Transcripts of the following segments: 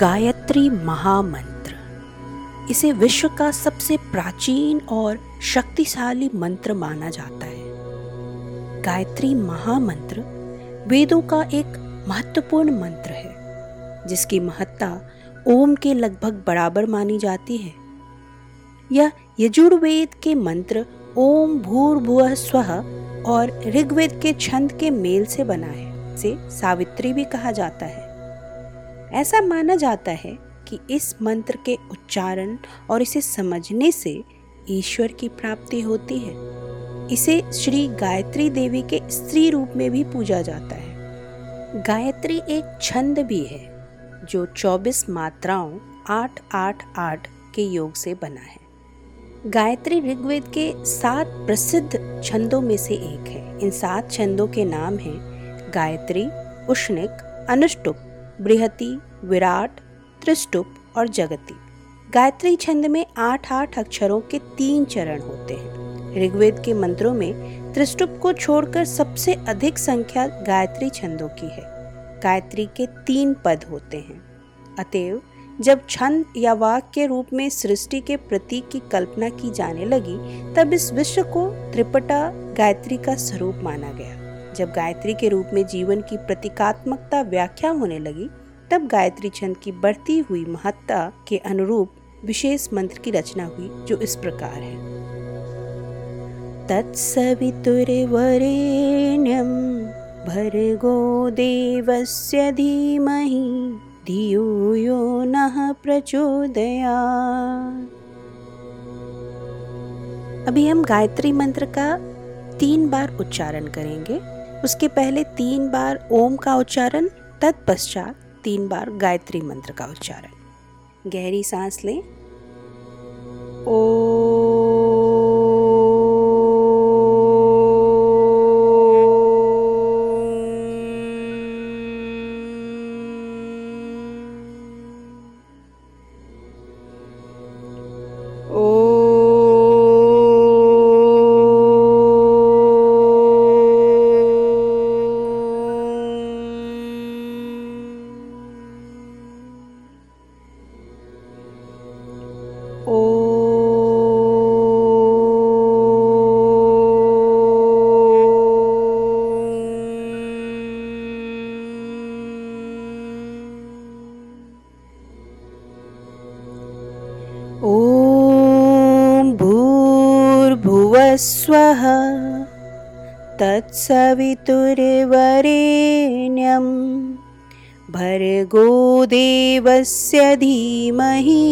गायत्री महामंत्र। इसे विश्व का सबसे प्राचीन और शक्तिशाली मंत्र माना जाता है। गायत्री महामंत्र वेदों का एक महत्वपूर्ण मंत्र है, जिसकी महत्ता ओम के लगभग बराबर मानी जाती है। यह यजुर्वेद के मंत्र ओम भूर्भुव स्व और ऋग्वेद के छंद के मेल से बना है से सावित्री भी कहा जाता है। ऐसा माना जाता है कि इस मंत्र के उच्चारण और इसे समझने से ईश्वर की प्राप्ति होती है। इसे श्री गायत्री देवी के स्त्री रूप में भी पूजा जाता है। गायत्री एक छंद भी है, जो 24 मात्राओं आठ आठ आठ के योग से बना है। गायत्री ऋग्वेद के सात प्रसिद्ध छंदों में से एक है। इन सात छंदों के नाम हैं गायत्री, उष्णिक अनुष्टुप बृहति, विराट, त्रिष्टुप और जगति। गायत्री छंद में आठ आठ अक्षरों के तीन चरण होते हैं। ऋग्वेद के मंत्रों में त्रिष्टुप को छोड़कर सबसे अधिक संख्या गायत्री छंदों की है। गायत्री के तीन पद होते हैं। अतएव, जब छंद या वाक के रूप में सृष्टि के प्रतीक की कल्पना की जाने लगी, तब इस विश्व को त्रिपटा गायत्री का स्वरूप माना गया। जब गायत्री के रूप में जीवन की प्रतीकात्मकता व्याख्या होने लगी, तब गायत्री छंद की बढ़ती हुई महत्ता के अनुरूप विशेष मंत्र की रचना हुई, जो इस प्रकार है। तत्सवितुर्वरेण्यं भर्गो देवस्य धीमहि, धियो यो नः प्रचोदया अभी हम गायत्री मंत्र का तीन बार उच्चारण करेंगे। उसके पहले तीन बार ओम का उच्चारण, तत्पश्चात तीन बार गायत्री मंत्र का उच्चारण। गहरी सांस लें। ओ ॐ भूर्भुवस्वः तत्सवितुर्वरेण्यं भर्गो देवस्य धीमहि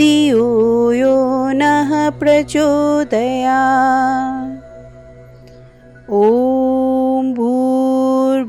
धियो यो नः प्रचोदया ॐ भूर्भुवस्वः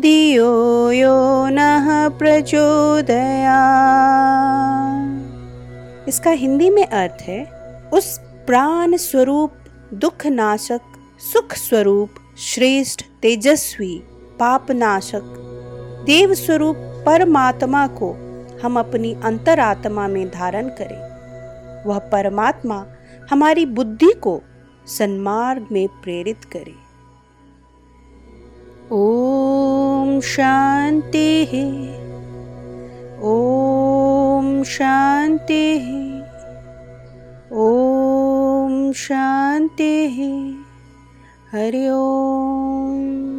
धियो यो नः प्रचोदया इसका हिंदी में अर्थ है, उस प्राण स्वरूप, दुख नाशक, सुख स्वरूप, श्रेष्ठ, तेजस्वी, पाप नाशक, देव स्वरूप, परमात्मा को हम अपनी अंतरात्मा में धारण करें। वह परमात्मा हमारी बुद्धि को सन्मार्ग में प्रेरित करे। ॐ शान्तिः। ॐ शान्तिः। ॐ शान्तिः। हरि ओम्